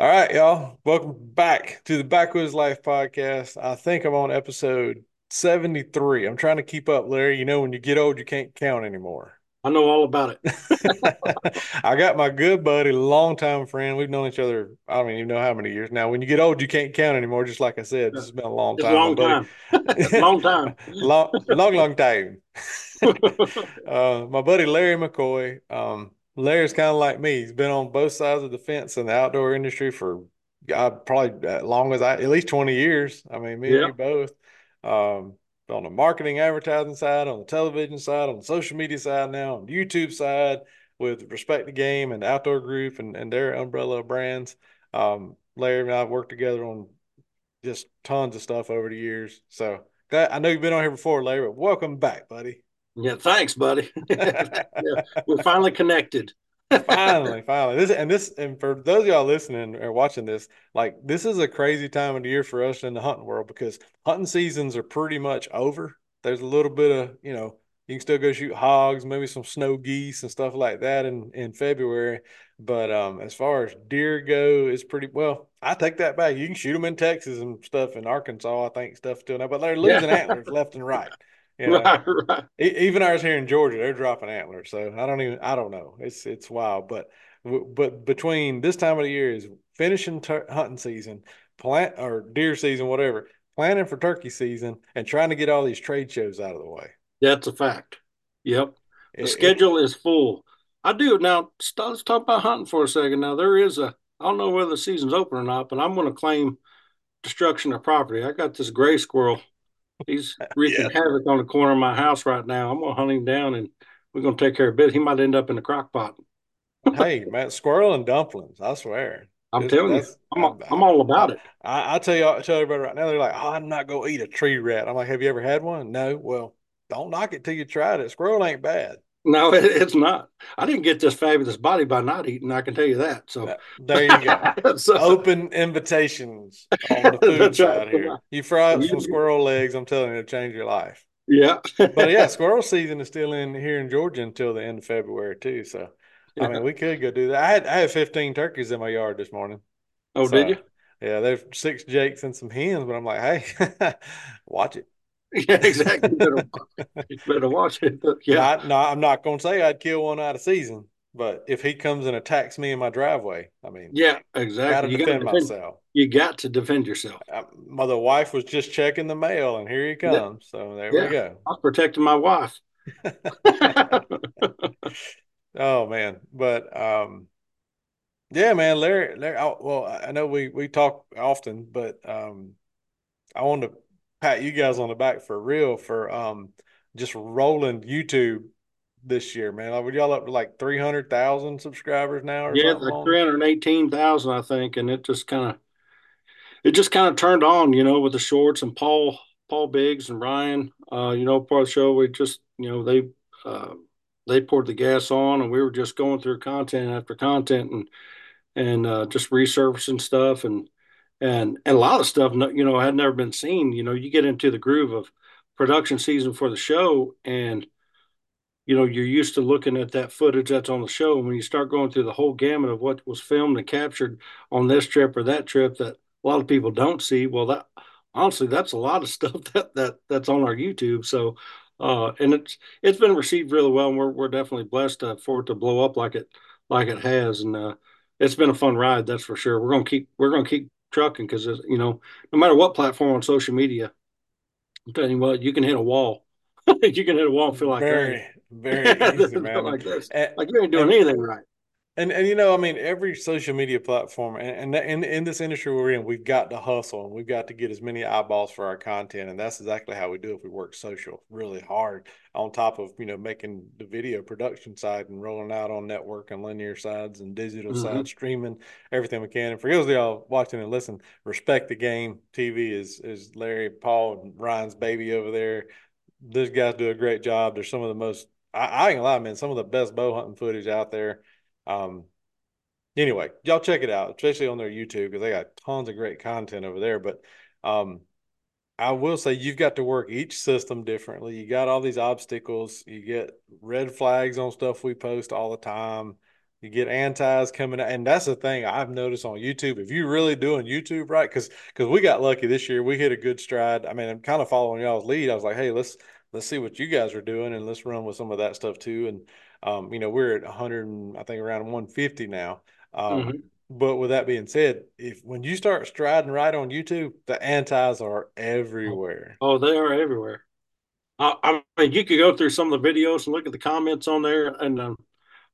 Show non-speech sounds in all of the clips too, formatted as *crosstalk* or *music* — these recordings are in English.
All right, y'all. Welcome back to the Backwoods Life podcast. I think I'm on episode 73. I'm trying to keep up, Larry. You know, when you get old, you can't count anymore. I know all about it. *laughs* I got my good buddy, longtime friend. We've known each other, I don't even know how many years now. When you get old, you can't count anymore, just like I said. This has been a long time. long time. long *laughs* time. long, long, long time. *laughs* uh, my buddy Larry McCoy. Um, Larry's kind of like me. He's been on both sides of the fence in the outdoor industry for probably as long as I, at least 20 years. I mean, me yeah. and you both. Um, on the marketing advertising side, on the television side, on the social media side now, on the YouTube side with Respect the Game and Outdoor Group and, and their umbrella brands. Um, Larry and I have worked together on just tons of stuff over the years. So I know you've been on here before, Larry, but welcome back, buddy. Yeah, thanks, buddy. *laughs* yeah, we're finally connected. finally, *laughs* finally. This and this and for those of y'all listening or watching this, like this is a crazy time of the year for us in the hunting world because hunting seasons are pretty much over. There's a little bit of, you know, you can still go shoot hogs, maybe some snow geese and stuff like that in in February. But um, as far as deer go, it's pretty well. I take that back. You can shoot them in Texas and stuff in Arkansas. I think stuff still now, but they're losing yeah. antlers *laughs* left and right. *laughs* You know? Right, right. Even ours here in Georgia, they're dropping antlers. So I don't even, I don't know. It's it's wild. But but between this time of the year is finishing tur- hunting season, plant or deer season, whatever, planning for turkey season, and trying to get all these trade shows out of the way. That's a fact. Yep. The it, schedule it, is full. I do now. Let's talk about hunting for a second. Now there is a. I don't know whether the season's open or not, but I'm going to claim destruction of property. I got this gray squirrel He's *laughs* wreaking yeah. havoc on the corner of my house right now. I'm gonna hunt him down and we're gonna take care of it. He might end up in the crock pot. hey, man, squirrel and dumplings, I swear. I'm telling you, I'm, I'm, I'm, all about it. I, I tell you, I tell everybody right now, they're like, "Oh, I'm not gonna eat a tree rat." I'm like, "Have you ever had one?" No. Well, don't knock it till you tried it. Squirrel ain't bad. No, it, *laughs* it's not. I didn't get this fabulous body by not eating. I can tell you that. So there you go. *laughs* so, Open invitations on the *laughs* food side right. here. You fry up some squirrel legs. I'm telling you, it'll change your life. Yeah. but yeah, squirrel season is still in here in Georgia until the end of February too. So yeah. I mean, we could go do that. I had I had 15 turkeys in my yard this morning. Oh, so, did you? Yeah, there's six jakes and some hens, but I'm like, hey, watch it. *laughs* Yeah, exactly. You better, you better watch it. But yeah, no, I'm not going to say I'd kill one out of season, but if he comes and attacks me in my driveway, I mean, yeah, exactly. Got to defend, defend, myself. You got to defend yourself. I, my wife was just checking the mail, and here he comes. Yeah. So there yeah. we go. I was protecting my wife. *laughs* oh man, but um, yeah, man, Larry, Larry. I, well, I know we we talk often, but um, I wanted to pat you guys on the back for real for um just rolling YouTube this year, man. Like, y'all up to like three hundred thousand subscribers now? yeah, like three hundred eighteen thousand, I think, and it just kind of it just kind of turned on, you know, with the shorts and Paul Paul Biggs and Ryan. Uh, you know, part of the show we just you know they uh, they poured the gas on, and we were just going through content after content and and uh, just resurfacing stuff and and and a lot of stuff you know had never been seen. You know you get into the groove of production season for the show and you know you're used to looking at that footage that's on the show. And when you start going through the whole gamut of what was filmed and captured on this trip or that trip that a lot of people don't see well that honestly that's a lot of *laughs* stuff that that that's on our youtube. So uh and it's it's been received really well. And we're, we're definitely blessed uh, for it to blow up like it like it has. And uh it's been a fun ride that's for sure. We're gonna keep we're gonna keep trucking because you know no matter what platform on social media i'm telling you what you can hit a wall. *laughs* You can hit a wall and feel like very very *laughs* easy man. like this. And, like you ain't doing and, anything right and and you know, I mean, every social media platform and, and in in this industry we're in, we've got to hustle and we've got to get as many eyeballs for our content, and that's exactly how we do it. We work social really hard on top of you know making the video production side and rolling out on network and linear sides and digital mm-hmm. side, streaming everything we can. And for those of y'all watching and listen, respect the game. TV is is Larry, Paul, and Ryan's baby over there. These guys do a great job. They're some of the most I, I ain't gonna lie, man, some of the best bow hunting footage out there um, anyway, y'all check it out, especially on their YouTube because they got tons of great content over there. But um, I will say you've got to work each system differently. You got all these obstacles. You get red flags on stuff we post all the time. You get antis coming out, and that's the thing I've noticed on YouTube. If you're really doing YouTube right, because because we got lucky this year, we hit a good stride. I mean, I'm kind of following y'all's lead. I was like, hey, let's let's see what you guys are doing, and let's run with some of that stuff too. And um, you know, we're at 100, I think around 150 now. Um, mm-hmm. But with that being said, if when you start striding right on YouTube, the antis are everywhere. Oh, they are everywhere. I, I mean, you could go through some of the videos and look at the comments on there, and um,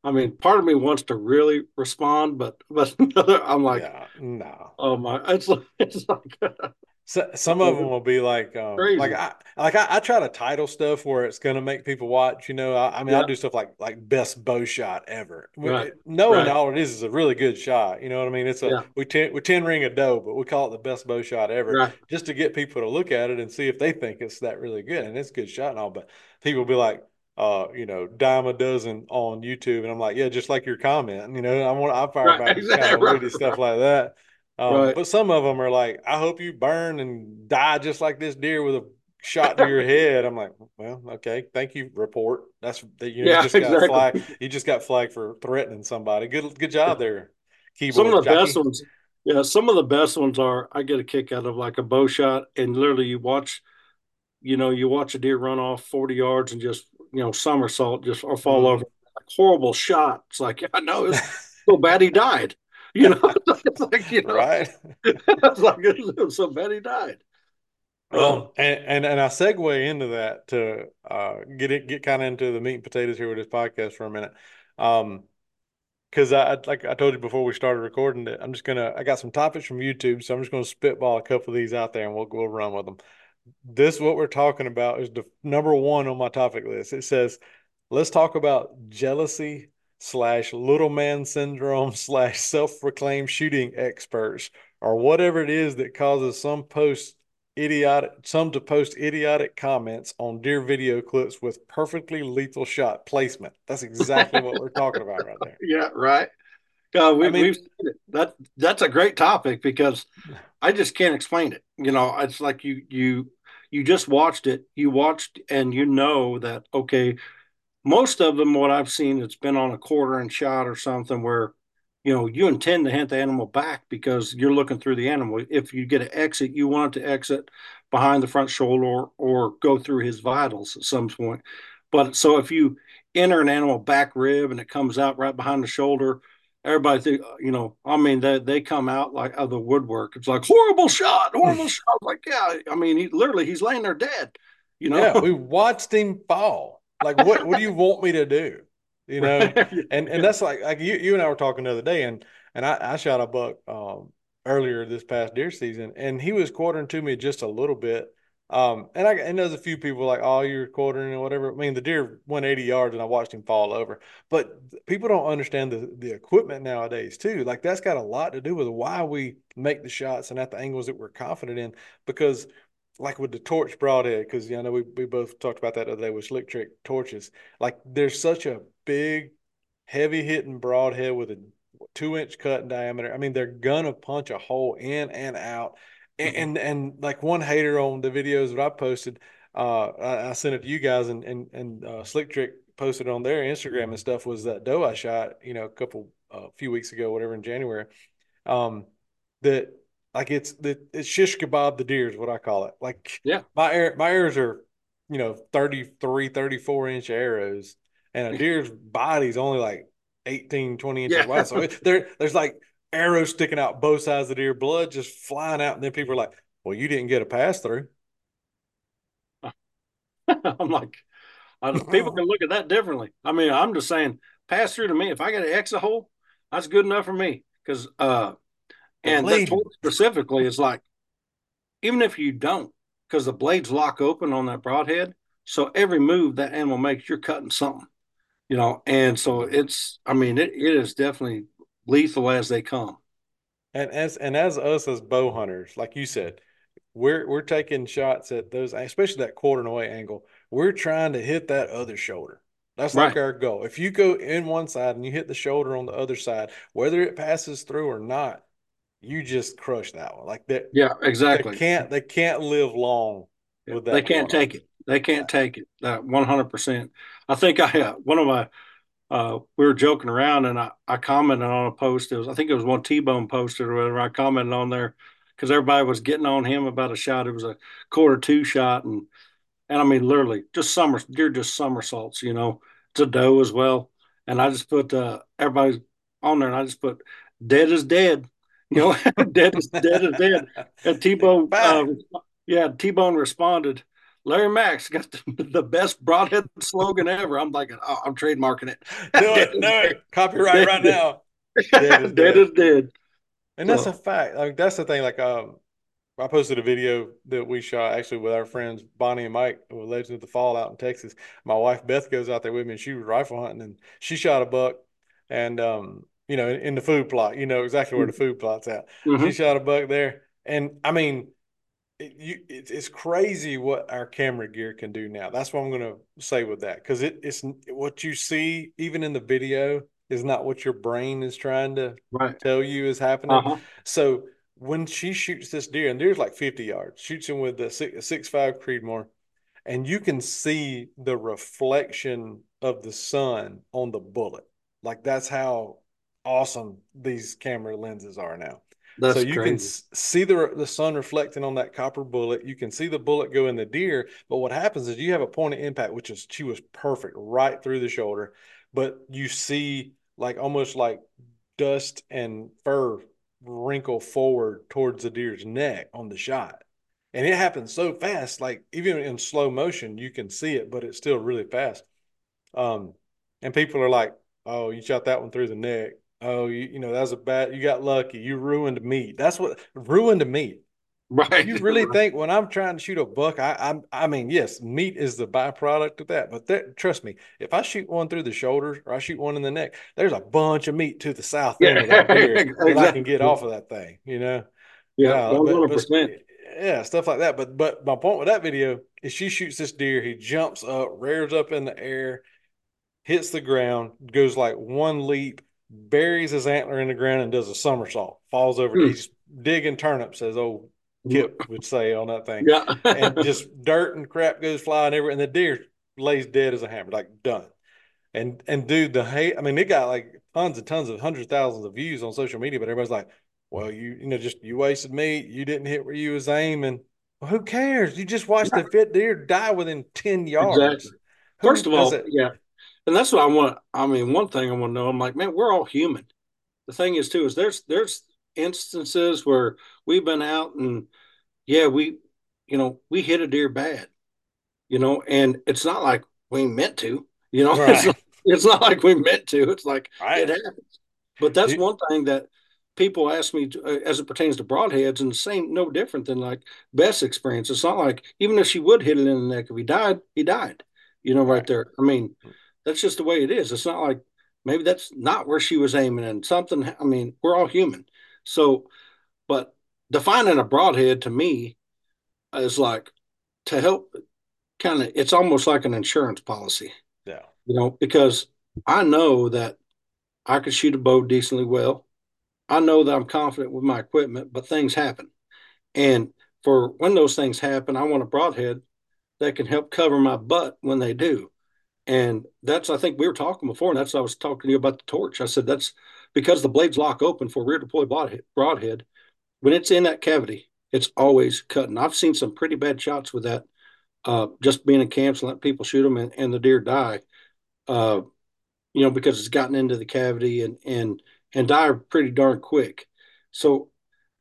I mean, part of me wants to really respond, but but *laughs* I'm like, yeah, no. Oh my, it's like *laughs* it's like *laughs* so, some of them will be like, um, like I like I, I, try to title stuff where it's going to make people watch. You know, I, I mean, yeah. I do stuff like like best bow shot ever. Right. Knowing right. all it is is a really good shot. You know what I mean? It's a yeah. we ten we ten ring a doe, but we call it the best bow shot ever, right. just to get people to look at it and see if they think it's that really good. And it's good shot and all, but people will be like, uh, you know, dime a dozen on YouTube, and I'm like, yeah, just like your comment. You know, I want I fire back *laughs* exactly. kind of right. stuff like that. Um, right. But some of them are like, I hope you burn and die just like this deer with a shot to your head. I'm like, well, okay, thank you, report. That's you, know, yeah, you just exactly. got flagged. You just got flagged for threatening somebody. Good, good job there. Keyboard some of the jockey. best ones, yeah, some of the best ones are. I get a kick out of like a bow shot, and literally you watch, you know, you watch a deer run off 40 yards and just you know somersault just or fall mm-hmm. over. Like, horrible shot. It's like I know it's so bad he died. *laughs* You know, *laughs* it's like you know, right? *laughs* it's like so bad he died. Um, and, and and I segue into that to uh, get it get kind of into the meat and potatoes here with this podcast for a minute. Um, because I like I told you before we started recording that I'm just gonna I got some topics from YouTube, so I'm just gonna spitball a couple of these out there and we'll we'll run with them. This what we're talking about is the number one on my topic list. It says, let's talk about jealousy slash little man syndrome *laughs* slash self-proclaimed shooting experts or whatever it is that causes some post idiotic some to post idiotic comments on deer video clips with perfectly lethal shot placement. That's exactly what we're talking about right there. *laughs* Yeah right. Uh, we, I mean, that that's a great topic because I just can't explain it. You know, it's like you you you just watched it, you watched and you know that okay, most of them, what I've seen, it's been on a quarter inch shot or something where, you know, you intend to hit the animal back because you're looking through the animal. If you get an exit, you want it to exit behind the front shoulder or, or go through his vitals at some point. But so if you enter an animal back rib and it comes out right behind the shoulder, everybody think, you know, I mean, they, they come out like of the woodwork. It's like horrible shot, horrible *laughs* shot. Like, yeah, I mean, he literally he's laying there dead. You know, yeah, we *laughs* watched him fall. Like, what what do you want me to do? You know, *laughs* and and that's like like you you and I were talking the other day, and and I, I shot a buck um, earlier this past deer season, and he was quartering to me just a little bit. Um, and I and there's a few people like, oh, you're quartering and whatever. I mean, the deer went 80 yards and I watched him fall over. But people don't understand the the equipment nowadays too. Like that's got a lot to do with why we make the shots and at the angles that we're confident in. Because like with the torch broadhead, because you know we, we both talked about that the other day with slick trick torches. Like there's such a big, heavy hitting broadhead with a two inch cut in diameter. I mean, they're gonna punch a hole in and out. And, mm-hmm. and, and like one hater on the videos that I posted, uh, I, I sent it to you guys, and and and uh, Slick Trick posted on their Instagram and stuff was that doe I shot, you know, a couple a uh, few weeks ago, whatever in January. Um, that like it's the it's shish kebab the deer is what I call it. Like yeah, my air my arrows are you know 33, 34 inch arrows, and a *laughs* deer's body's only like 18, 20 inches yeah. wide. So it, there there's like arrows sticking out both sides of the deer, blood just flying out, and then people are like, "Well, you didn't get a pass through." *laughs* I'm like, people *laughs* can look at that differently. I mean, I'm just saying, pass through to me. If I get an exit hole, that's good enough for me. Because uh, and that torch specifically is like, even if you don't, because the blades lock open on that broadhead, so every move that animal makes, you're cutting something, you know. And so it's, I mean, it, it is definitely lethal as they come. And as and as us as bow hunters, like you said, we're we're taking shots at those, especially that quarter and away angle. We're trying to hit that other shoulder. That's right. like our goal. If you go in one side and you hit the shoulder on the other side, whether it passes through or not, you just crush that one. Like that. Yeah, exactly. They can't they can't live long yeah, with that. They can't take it. They can't take it. That one hundred percent. I think I have one of my uh, we were joking around and I, I commented on a post. It was, I think it was one T Bone posted or whatever. I commented on there because everybody was getting on him about a shot. It was a quarter two shot. And, and I mean, literally just summer, you're just somersaults, you know, it's a doe as well. And I just put, uh, everybody's on there and I just put dead is dead, you know, *laughs* dead is dead is dead. And T Bone, *laughs* uh, yeah, T Bone responded, Larry Mac's got the, the, best broadhead slogan ever. I'm like, oh, I'm trademarking it. *laughs* Do it, do it. Copyright right now. Dead is dead. dead, is dead. And that's so. a fact. Like that's the thing. Like, um, I posted a video that we shot actually with our friends Bonnie and Mike with Legends of the Fall out in Texas. My wife Beth goes out there with me, and she was rifle hunting, and she shot a buck, and um, you know, in, in the food plot, you know exactly where the food plot's at. Mm-hmm. She shot a buck there, and I mean it, you, it, it's crazy what our camera gear can do now. That's what I'm going to say with that because it, it's what you see even in the video is not what your brain is trying to right. tell you is happening. Uh-huh. So when she shoots this deer, and deer's like 50 yards, shoots him with the six, six five Creedmoor, and you can see the reflection of the sun on the bullet. Like that's how awesome these camera lenses are now. That's so you crazy. can see the the sun reflecting on that copper bullet. You can see the bullet go in the deer, but what happens is you have a point of impact, which is she was perfect right through the shoulder, but you see like almost like dust and fur wrinkle forward towards the deer's neck on the shot. And it happens so fast, like even in slow motion, you can see it, but it's still really fast. Um, and people are like, "Oh, you shot that one through the neck." Oh, you, you know, that was a bad, you got lucky. You ruined meat. That's what ruined meat. Right. You *laughs* really think when I'm trying to shoot a buck, I, I, I mean, yes, meat is the byproduct of that. But that, trust me, if I shoot one through the shoulders or I shoot one in the neck, there's a bunch of meat to the south end of that *laughs* exactly. that I can get off of that thing. You know. Yeah, one hundred percent. Yeah, stuff like that. But but my point with that video is she shoots this deer, he jumps up, rears up in the air, hits the ground, goes like one leap, buries his antler in the ground and does a somersault, falls over. Mm. He's digging turnips, as old Kip *laughs* would say on that thing. Yeah. and *laughs* just dirt and crap goes flying everywhere, and the deer lays dead as a hammer, like done. And and dude, the hate. I mean, it got like tons and tons of hundreds of thousands of views on social media, but everybody's like, "Well, you you know, just you wasted meat. You didn't hit where you was aiming. Well, who cares? You just watched the fit deer die within ten yards. Exactly. First of all, it? yeah, and that's what I want. I mean, one thing I want to know, I'm like, man, we're all human. The thing is, too, is there's there's instances where we've been out and yeah, we, you know, we hit a deer bad, you know, and it's not like we meant to, you know, *laughs* right. it's, not, it's, not, like we meant to. It's like right. it happens. But that's one thing that people ask me to, uh, as it pertains to broadheads, and the same, no different than like Beth's experience. It's not like even if she would hit it in the neck, if he died, he died, you know, right, right there. I mean, that's just the way it is. It's not like maybe that's not where she was aiming and something. I mean, we're all human. So, but defining a broadhead to me is like to help kind of, it's almost like an insurance policy. Yeah. You know, because I know that I could shoot a bow decently well. I know that I'm confident with my equipment, but things happen. And for when those things happen, I want a broadhead that can help cover my butt when they do. And that's, I think we were talking before, and that's I was talking to you about the torch. I said that's because the blades lock open for rear deploy broadhead. When it's in that cavity, it's always cutting. I've seen some pretty bad shots with that, uh, just being in camps and let people shoot them and, and the deer die, uh, you know, because it's gotten into the cavity and and and die pretty darn quick. So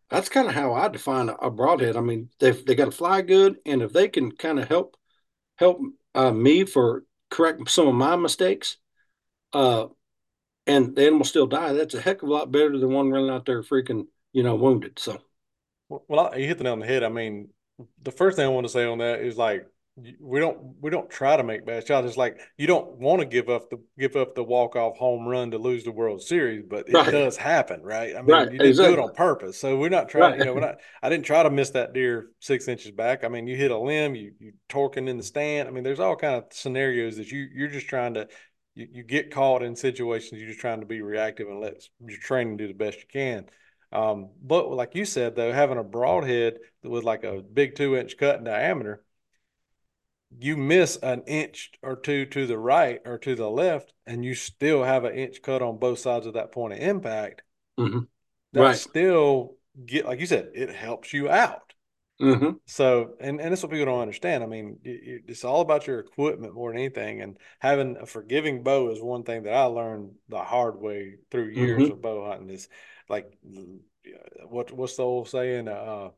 that's kind of how I define a, a broadhead. I mean, they they got to fly good, and if they can kind of help help uh, me for correct some of my mistakes, uh, and the animal still die, that's a heck of a lot better than one running out there freaking, you know, wounded. So, well, you hit the nail on the head. I mean, the first thing I want to say on that is like we don't we don't try to make bad shots. It's like you don't want to give up the give up the walk off home run to lose the World Series, but it right. does happen, right? I mean, right. you didn't exactly. do it on purpose, so we're not trying. Right. You know, we're not. I didn't try to miss that deer six inches back. I mean, you hit a limb, you you torquing in the stand. I mean, there's all kind of scenarios that you you're just trying to. You, you get caught in situations you're just trying to be reactive and let your training do the best you can. Um, but like you said, though, having a broadhead with like a big two inch cut in diameter, you miss an inch or two to the right or to the left, and you still have an inch cut on both sides of that point of impact. Mm-hmm. That Right. still get like you said, it helps you out. Mm-hmm. So, and and that's what people don't understand. I mean, it, it's all about your equipment more than anything. And having a forgiving bow is one thing that I learned the hard way through years Mm-hmm. of bow hunting. Is like, what what's the old saying? Uh,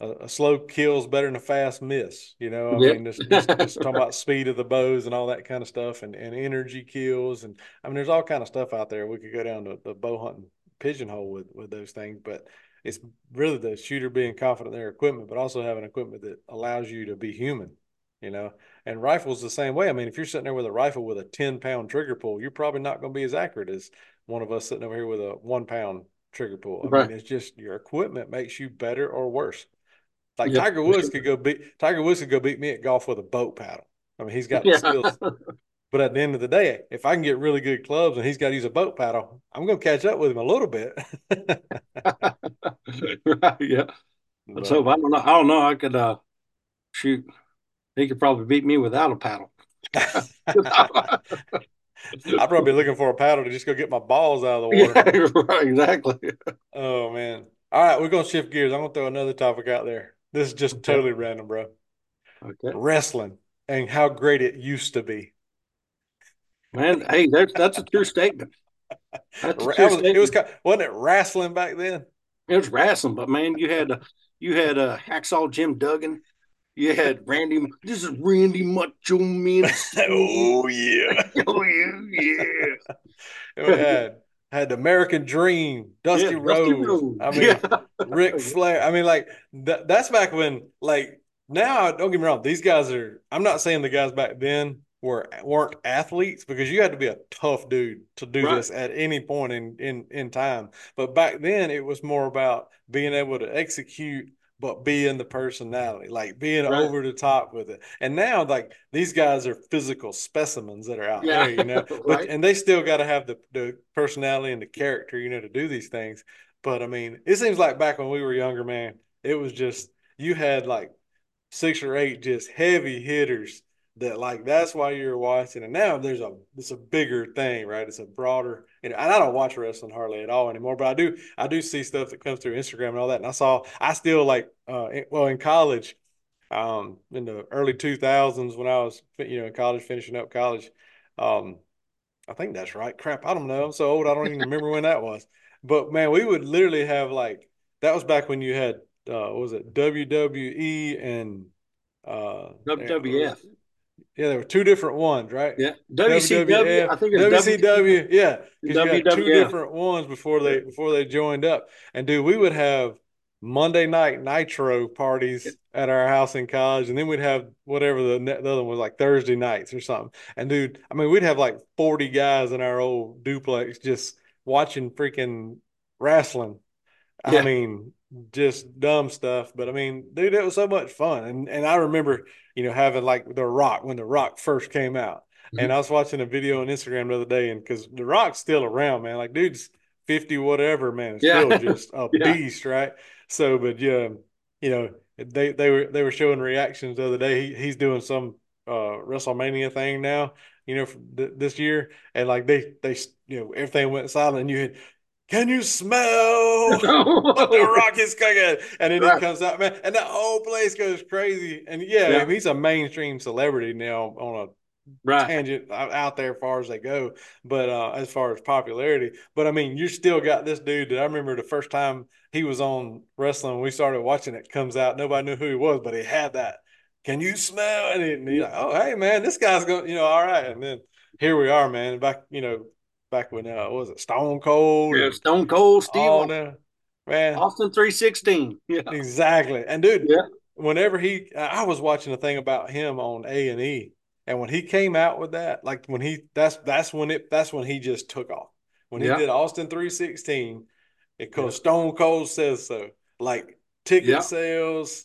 a, a slow kill's better than a fast miss. You know, I Yep. mean, just, just, just talking about speed of the bows and all that kind of stuff, and, and energy kills, and I mean, there's all kind of stuff out there. We could go down to the bow hunting pigeonhole with with those things, but it's really the shooter being confident in their equipment, but also having equipment that allows you to be human. You know, and rifles the same way. I mean, if you're sitting there with a rifle with a 10 pound trigger pull, you're probably not going to be as accurate as one of us sitting over here with a one pound trigger pull. I Right. mean, it's just your equipment makes you better or worse. Like Yep, Tiger Woods could go beat Tiger Woods could go beat me at golf with a boat paddle. I mean, he's got the Yeah. skills. *laughs* But at the end of the day, if I can get really good clubs and he's got to use a boat paddle, I'm going to catch up with him a little bit. *laughs* right. Yeah. But, So I don't know. I don't know. I could uh shoot. He could probably beat me without a paddle. *laughs* I'd probably be looking for a paddle to just go get my balls out of the water. yeah, right, exactly. Oh man. All right, we're gonna shift gears. I'm gonna throw another topic out there. This is just Okay. totally random, bro. Okay. Wrestling and how great it used to be. Man, hey, that's that's a true statement. That's a true was- it was statement. wasn't it wrestling back then? It was wrestling, but man, you had uh, you had a hacksaw Jim Duggan. You had Randy. This is Randy Macho Man. *laughs* oh yeah. *laughs* oh yeah, *laughs* It had had the American Dream, Dusty, yeah. Rhodes. I mean, yeah. Ric Flair. I mean, like that, that's back when, like now. Don't get me wrong; these guys are. I'm not saying the guys back then were weren't athletes because you had to be a tough dude to do Right. this at any point in in in time. But back then, it was more about being able to execute. But being the personality, like being Right. over the top with it, and now like these guys are physical specimens that are out Yeah. there, you know. *laughs* But Right. and they still got to have the the personality and the character, you know, to do these things. But I mean, it seems like back when we were younger, man, it was just you had like six or eight just heavy hitters that like that's why you're watching. And now there's a it's a bigger thing, right? It's a broader, and I don't watch wrestling hardly at all anymore, but I do I do see stuff that comes through Instagram and all that. And I saw I still like uh well in college, um in the early 2000s when I was you know in college finishing up college, um I think that's right. Crap, I don't know. I'm so old, I don't even remember when that was. But man, we would literally have like that was back when you had uh what was it WWE and uh WWF. Yeah, there were two different ones, right? Yeah. WCW. I think it's WCW, yeah, because you had two WWF. different ones before they before they joined up. And dude, we would have Monday night nitro parties at our house in college, and then we'd have whatever the, the other one was like Thursday nights or something. And dude, I mean, we'd have like forty guys in our old duplex just watching freaking wrestling. Yeah. I mean, just dumb stuff. But I mean, dude, it was so much fun. And and I remember, you know, having like The Rock when The Rock first came out. Mm-hmm. And I was watching a video on Instagram the other day, and because The Rock's still around, man, like dude's 50 whatever, man, it's Yeah. still just *laughs* a Yeah. beast, right? So, but yeah, you know, they they were they were showing reactions the other day. He, he's doing some uh WrestleMania thing now, you know, th- this year, and like they they you know everything went silent, and you had, can you smell *laughs* *laughs* what the rock is cooking? And then Right. he comes out, man, and the whole place goes crazy. And yeah, Yeah. I mean, he's a mainstream celebrity now on a Right. tangent out out there as far as they go, but uh, as far as popularity. But I mean, you still got this dude that I remember the first time he was on wrestling, we started watching it, comes out, nobody knew who he was, but he had that. Can you smell it? And he's like, oh, hey, man, this guy's going, you know, all right. And then here we are, man, back, you know, back when, uh, what was it, Stone Cold? Yeah, Stone Cold Steve all Austin, that. Man, 316. *laughs* Yeah. Exactly. And dude, Yeah. whenever he I was watching a thing about him on A and E, and when he came out with that, like when he that's that's when it that's when he just took off. When he Yeah. did Austin 316, it Yeah. Stone Cold says so. Like ticket sales.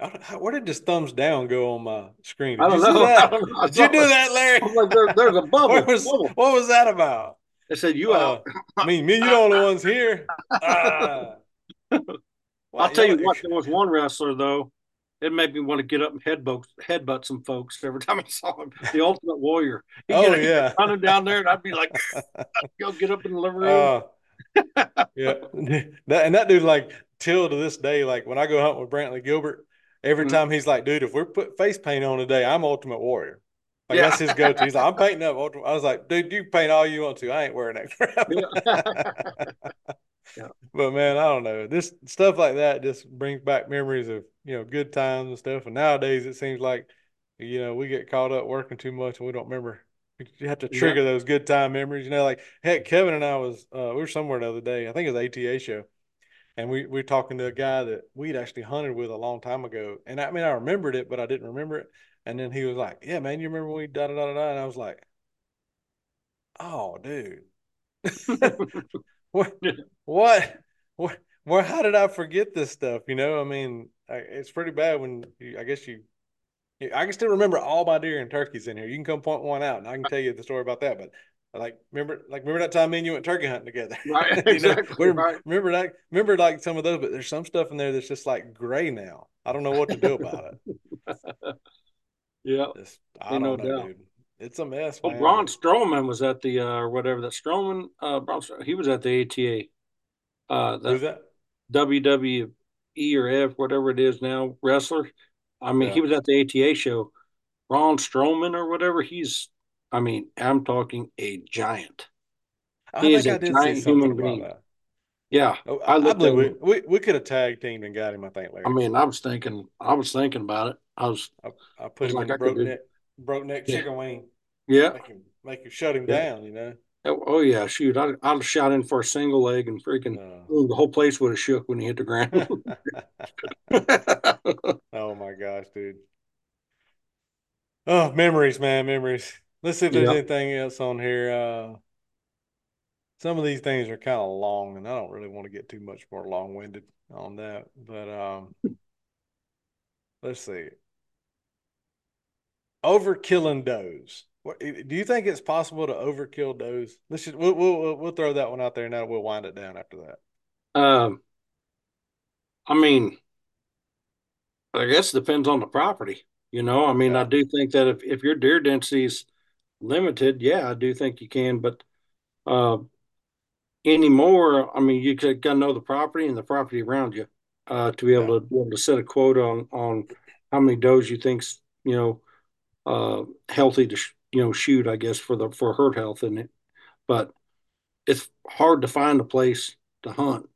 How- Where did this thumbs down go on my screen? Did *laughs* I don't you know. I don't know. I Did you do that, Larry? Like, there, there's a *laughs* bubble. What was bubble. what was that about? They said you Uh, out. I mean, me, you're the only ones here. Ah. *laughs* I'll tell you y'all- what, there was one wrestler though it made me want to get up and headbutt headbutt some folks every time I saw him. The Ultimate Warrior. He'd oh get, yeah, running down there, and I'd be like, "Go get up in the living room." Uh, yeah, that, and that dude like till to this day, like when I go hunting with Brantley Gilbert, every mm-hmm. time he's like, "Dude, if we're put face paint on today, I'm Ultimate Warrior." Like yeah. that's his go-to. He's like, I'm painting up. *laughs* Ultimate. I was like, dude, you paint all you want to. I ain't wearing that crap. *laughs* Yeah. But man, I don't know. This stuff like that just brings back memories of you know good times and stuff. And nowadays, it seems like you know we get caught up working too much and we don't remember. You have to trigger yeah. those good time memories. You know, like heck, Kevin and I was uh, we were somewhere the other day. I think it was ATA show, and we, we were talking to a guy that we'd actually hunted with a long time ago. And I mean, I remembered it, but I didn't remember it. And then he was like, "Yeah, man, you remember when we da da da da?" And I was like, "Oh, dude, *laughs* what, *laughs* what, what, well, how did I forget this stuff? You know, I mean, it's pretty bad when you, I guess you, I can still remember all my deer and turkeys in here. You can come point one out, and I can tell you the story about that. But like, remember, like, remember that time me and you went turkey hunting together? *laughs* Right, exactly. know, right. Remember that? Remember like some of those, but there's some stuff in there that's just like gray now. I don't know what to do about it. *laughs* Yeah, Just, I don't no know, doubt. dude. It's a mess. Well, man. Braun Strowman was at the uh, or whatever that Strowman. Uh, Braun, he was at the ATA. Uh, the Who's that? WWE or F, whatever it is now, wrestler. I mean, yeah. he was at the ATA show. Braun Strowman or whatever. He's, I mean, I'm talking a giant. I he is a giant human being. That. Yeah, oh, I, I believe we, we, we could have tag teamed and got him. I think. Larry. I mean, I was thinking, I was thinking about it. I was. I, I put I him like in a broke neck, broke neck yeah. chicken wing. Yeah, make him, make him shut him yeah. down. You know. Oh, oh, yeah, shoot! I I'd have shot in for a single leg and freaking oh, the whole place would have shook when he hit the ground. *laughs* *laughs* oh my gosh, dude! Oh, memories, man, memories. Let's see if there's anything else on here. Uh, some of these things are kind of long, and I don't really want to get too much more long winded on that. But um, let's see. Overkilling does. Do you think it's possible to overkill does? Let's just we'll, we'll we'll throw that one out there, and now we'll wind it down after that. Um, I mean, I guess it depends on the property. You know, I mean, yeah. I do think that if if your deer density is limited, yeah, I do think you can. But uh, anymore, I mean, you got to know the property and the property around you uh, to be able yeah. to be able to set a quota on on how many does you think's you know uh, healthy to sh- you know shoot. I guess for the for herd health in it, but it's hard to find a place to hunt.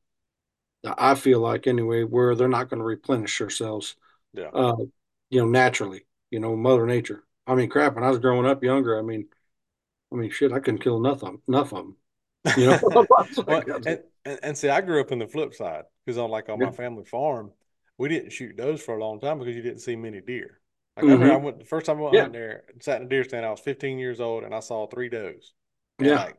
That I feel like anyway, where they're not going to replenish themselves, yeah. Uh, you know, naturally, you know, Mother Nature. I mean, crap. When I was growing up younger, I mean, I mean, shit, I couldn't kill enough of them, enough of them. You know, *laughs* *laughs* well, and, and, and, see, I grew up in the flip side because on like on yeah. my family farm, we didn't shoot does for a long time because you didn't see many deer. Like mm-hmm. I, I went the first time I went yeah. out there, sat in a deer stand. I was 15 years old, and I saw three does. And yeah, like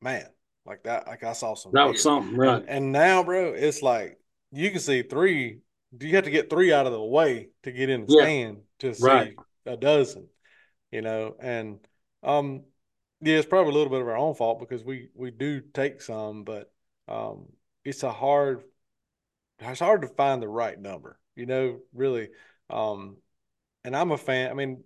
man, like that. Like I saw some. That deer. was something, right? And, and, now, bro, it's like you can see three. You have to get three out of the way to get in the yeah. stand to see right. a dozen. You know, and um, yeah, it's probably a little bit of our own fault because we we do take some, but um, it's a hard it's hard to find the right number. You know, really. Um, and I'm a fan. I mean,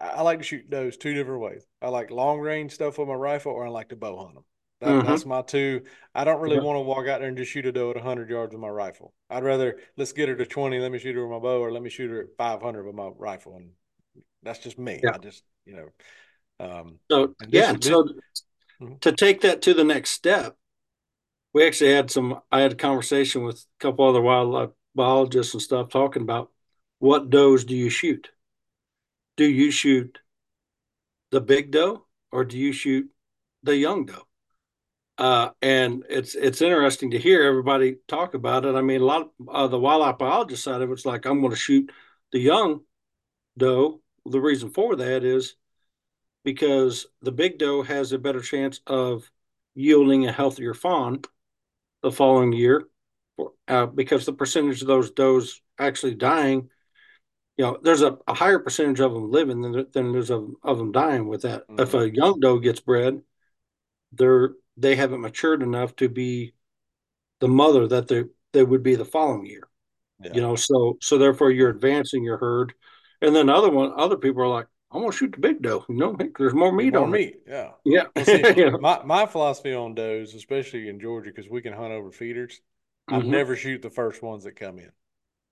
I like to shoot those two different ways. I like long range stuff with my rifle, or I like to bow hunt them. That, mm-hmm. That's my two. I don't really yeah. want to walk out there and just shoot a doe at 100 yards with my rifle. I'd rather let's get her to 20, let me shoot her with my bow, or let me shoot her at 500 with my rifle. And that's just me. Yeah. I just, you know, um, so yeah, so mm-hmm. to take that to the next step, we actually had some. I had a conversation with a couple other wildlife biologists and stuff talking about what does do you shoot? Do you shoot the big doe or do you shoot the young doe? Uh, and it's it's interesting to hear everybody talk about it. I mean, a lot of uh, the wildlife biologist side of it's like I'm going to shoot the young doe. The reason for that is because the big doe has a better chance of yielding a healthier fawn the following year uh, because the percentage of those does actually dying you know there's a, a higher percentage of them living than, than there's of, of them dying with that mm-hmm. if a young doe gets bred they're they haven't matured enough to be the mother that they they would be the following year Yeah. You know, so so therefore you're advancing your herd, and then other one other people are like, I'm gonna shoot the big doe. You know, there's more meat more on it. meat. Yeah. Yeah, Well, see, *laughs* know. my, my philosophy on does, especially in Georgia, because we can hunt over feeders, I hmm never shoot the first ones that come in.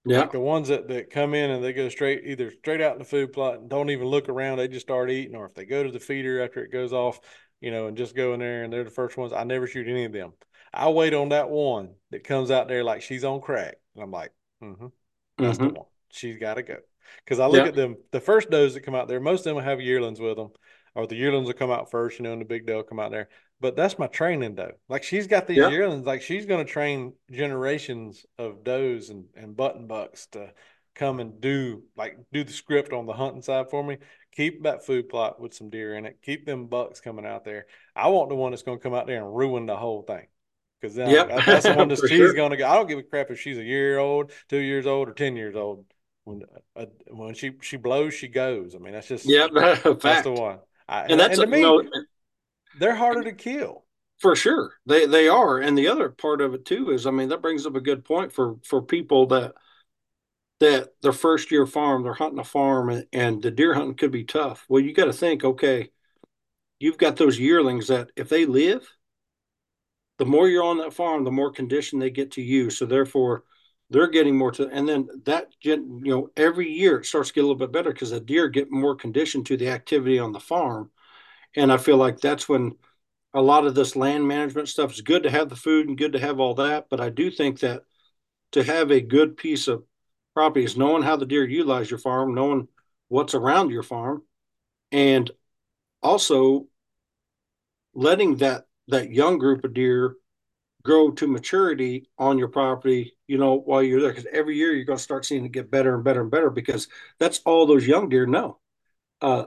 Yeah, Like the ones that, that come in and they go straight, either straight out in the food plot and don't even look around, they just start eating, or if they go to the feeder after it goes off, you know, and just go in there and they're the first ones, I never shoot any of them. I wait on that one that comes out there like she's on crack. And I'm like, mm-hmm, that's the hmm one. She's got to go. Because I look yeah, at them, the first does that come out there, most of them will have yearlings with them, or the yearlings will come out first, you know, and the big doe will come out there. But that's my training doe. Like she's got these yeah, yearlings, like she's going to train generations of does and, and button bucks to come and do like do the script on the hunting side for me. Keep that food plot with some deer in it. Keep them bucks coming out there. I want the one that's going to come out there and ruin the whole thing because then yeah, that's the one *laughs* that she's sure. going to go. I don't give a crap if she's a year old, two years old, or ten years old. When uh, when she she blows, she goes. I mean, that's just Yeah, *laughs* that's the one. I, And and that's and to you me, know they're harder to kill. for sure they they are. And the other part of it too is, I mean, that brings up a good point for for people that that their first year farm, they're hunting a farm, and, and the deer hunting could be tough. Well, you got to think, okay, you've got those yearlings that if they live, the more you're on that farm, the more condition they get to you. So therefore, they're getting more to, and then that you know every year it starts to get a little bit better because the deer get more conditioned to the activity on the farm. And I feel like that's when a lot of this land management stuff is good to have the food and good to have all that. But I do think that to have a good piece of property is knowing how the deer utilize your farm, knowing what's around your farm, and also letting that that young group of deer grow to maturity on your property, you know, while you're there. Because every year you're going to start seeing it get better and better and better because that's all those young deer know. Uh,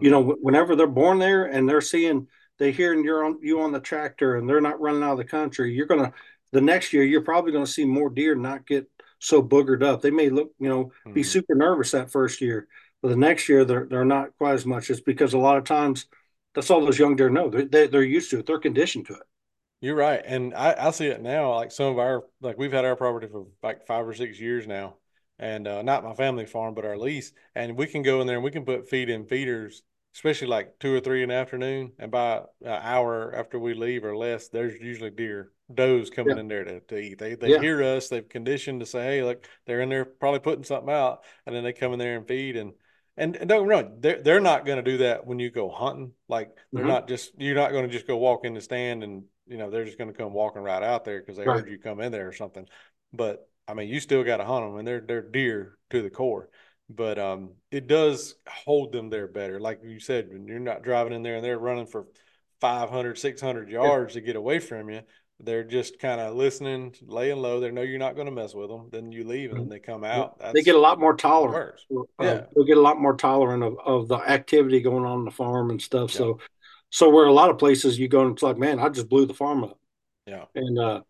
you know, Mhm. whenever they're born there and they're seeing, they hearing you're on you on the tractor and they're not running out of the country, you're gonna the next year you're probably going to see more deer not get so boogered up. They may look, you know, be Mhm. super nervous that first year, but the next year they're they're not quite as much. It's because a lot of times that's all those young deer know. They, they they're used to it. They're conditioned to it. You're right, and I, I see it now. Like some of our, like we've had our property for like five or six years now, and uh, not my family farm, but our lease. And we can go in there and we can put feed in feeders, especially like two or three in the afternoon. And by an hour after we leave or less, there's usually deer does Yeah, coming in there to, to eat. They they yeah, hear us. They've conditioned to say, hey, look, they're in there probably putting something out, and then they come in there and feed and. And, and don't run. They're they're not going to do that when you go hunting. Like they're hmm not just you're not going to just go walk in the stand and you know they're just going to come walking right out there because they right. heard you come in there or something. But I mean, you still got to hunt them, and they're they're deer to the core. But um, it does hold them there better. Like you said, when you're not driving in there and they're running for 500, 600 Yeah. yards to get away from you. They're just kind of listening, laying low. They know you're not going to mess with them. Then you leave, and then they come Yeah. out. They get a lot more tolerant. Uh, Yeah, they'll get a lot more tolerant of, of the activity going on, on the farm and stuff. yeah, So, so where a lot of places you go and it's like, man, I just blew the farm up, yeah. and uh,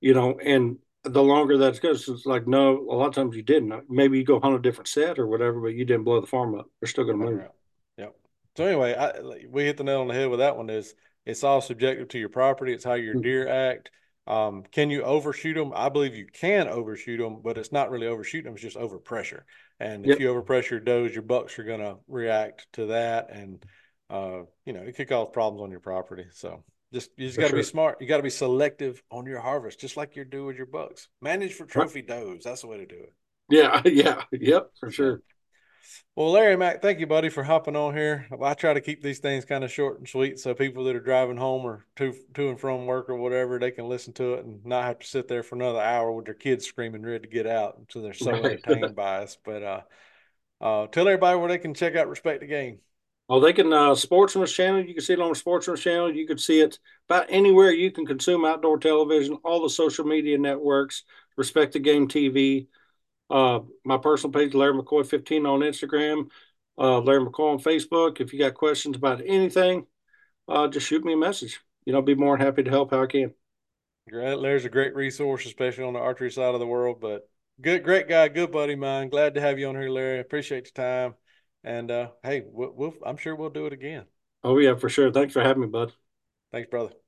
you know, and the longer that goes, it's like, no, a lot of times you didn't. Maybe you go hunt a different set or whatever, but you didn't blow the farm up. They're still going to Right, move. right. Yep. So anyway, I, we hit the nail on the head with that one. Is it's all subjective to your property. It's how your Mhm. deer act. Um, can you overshoot them? I believe you can overshoot them, but it's not really overshooting them. It's just overpressure. And if you overpressure your does, your bucks are going to react to that, and uh, you know it could cause problems on your property. So just you just got to be smart. You got to be selective on your harvest, just like you do with your bucks. Manage for Right. trophy does. That's the way to do it. Yeah, *laughs* yeah, yep, for sure. Well, Larry Mac, thank you, buddy, for hopping on here. I try to keep these things kind of short and sweet, so people that are driving home or to to and from work or whatever, they can listen to it and not have to sit there for another hour with their kids screaming, ready to get out, so they're so Right. *laughs* entertained by us. But uh, uh, tell everybody where they can check out Respect the Game. Oh, they can uh Sportsman's channel. You can see it on Sportsman's channel. You can see it about anywhere you can consume outdoor television. All the social media networks. Respect the Game TV. Uh, my personal page, Larry McCoy 15 on Instagram. Uh, Larry McCoy on Facebook. If you got questions about anything, uh, just shoot me a message. You know, be more than happy to help how I can. Great, Larry's a great resource, especially on the archery side of the world. But good, great guy, good buddy mine. Glad to have you on here, Larry. Appreciate your time. And uh, hey, we'll, we'll, I'm sure we'll do it again. Oh yeah, for sure. Thanks for having me, bud. Thanks, brother.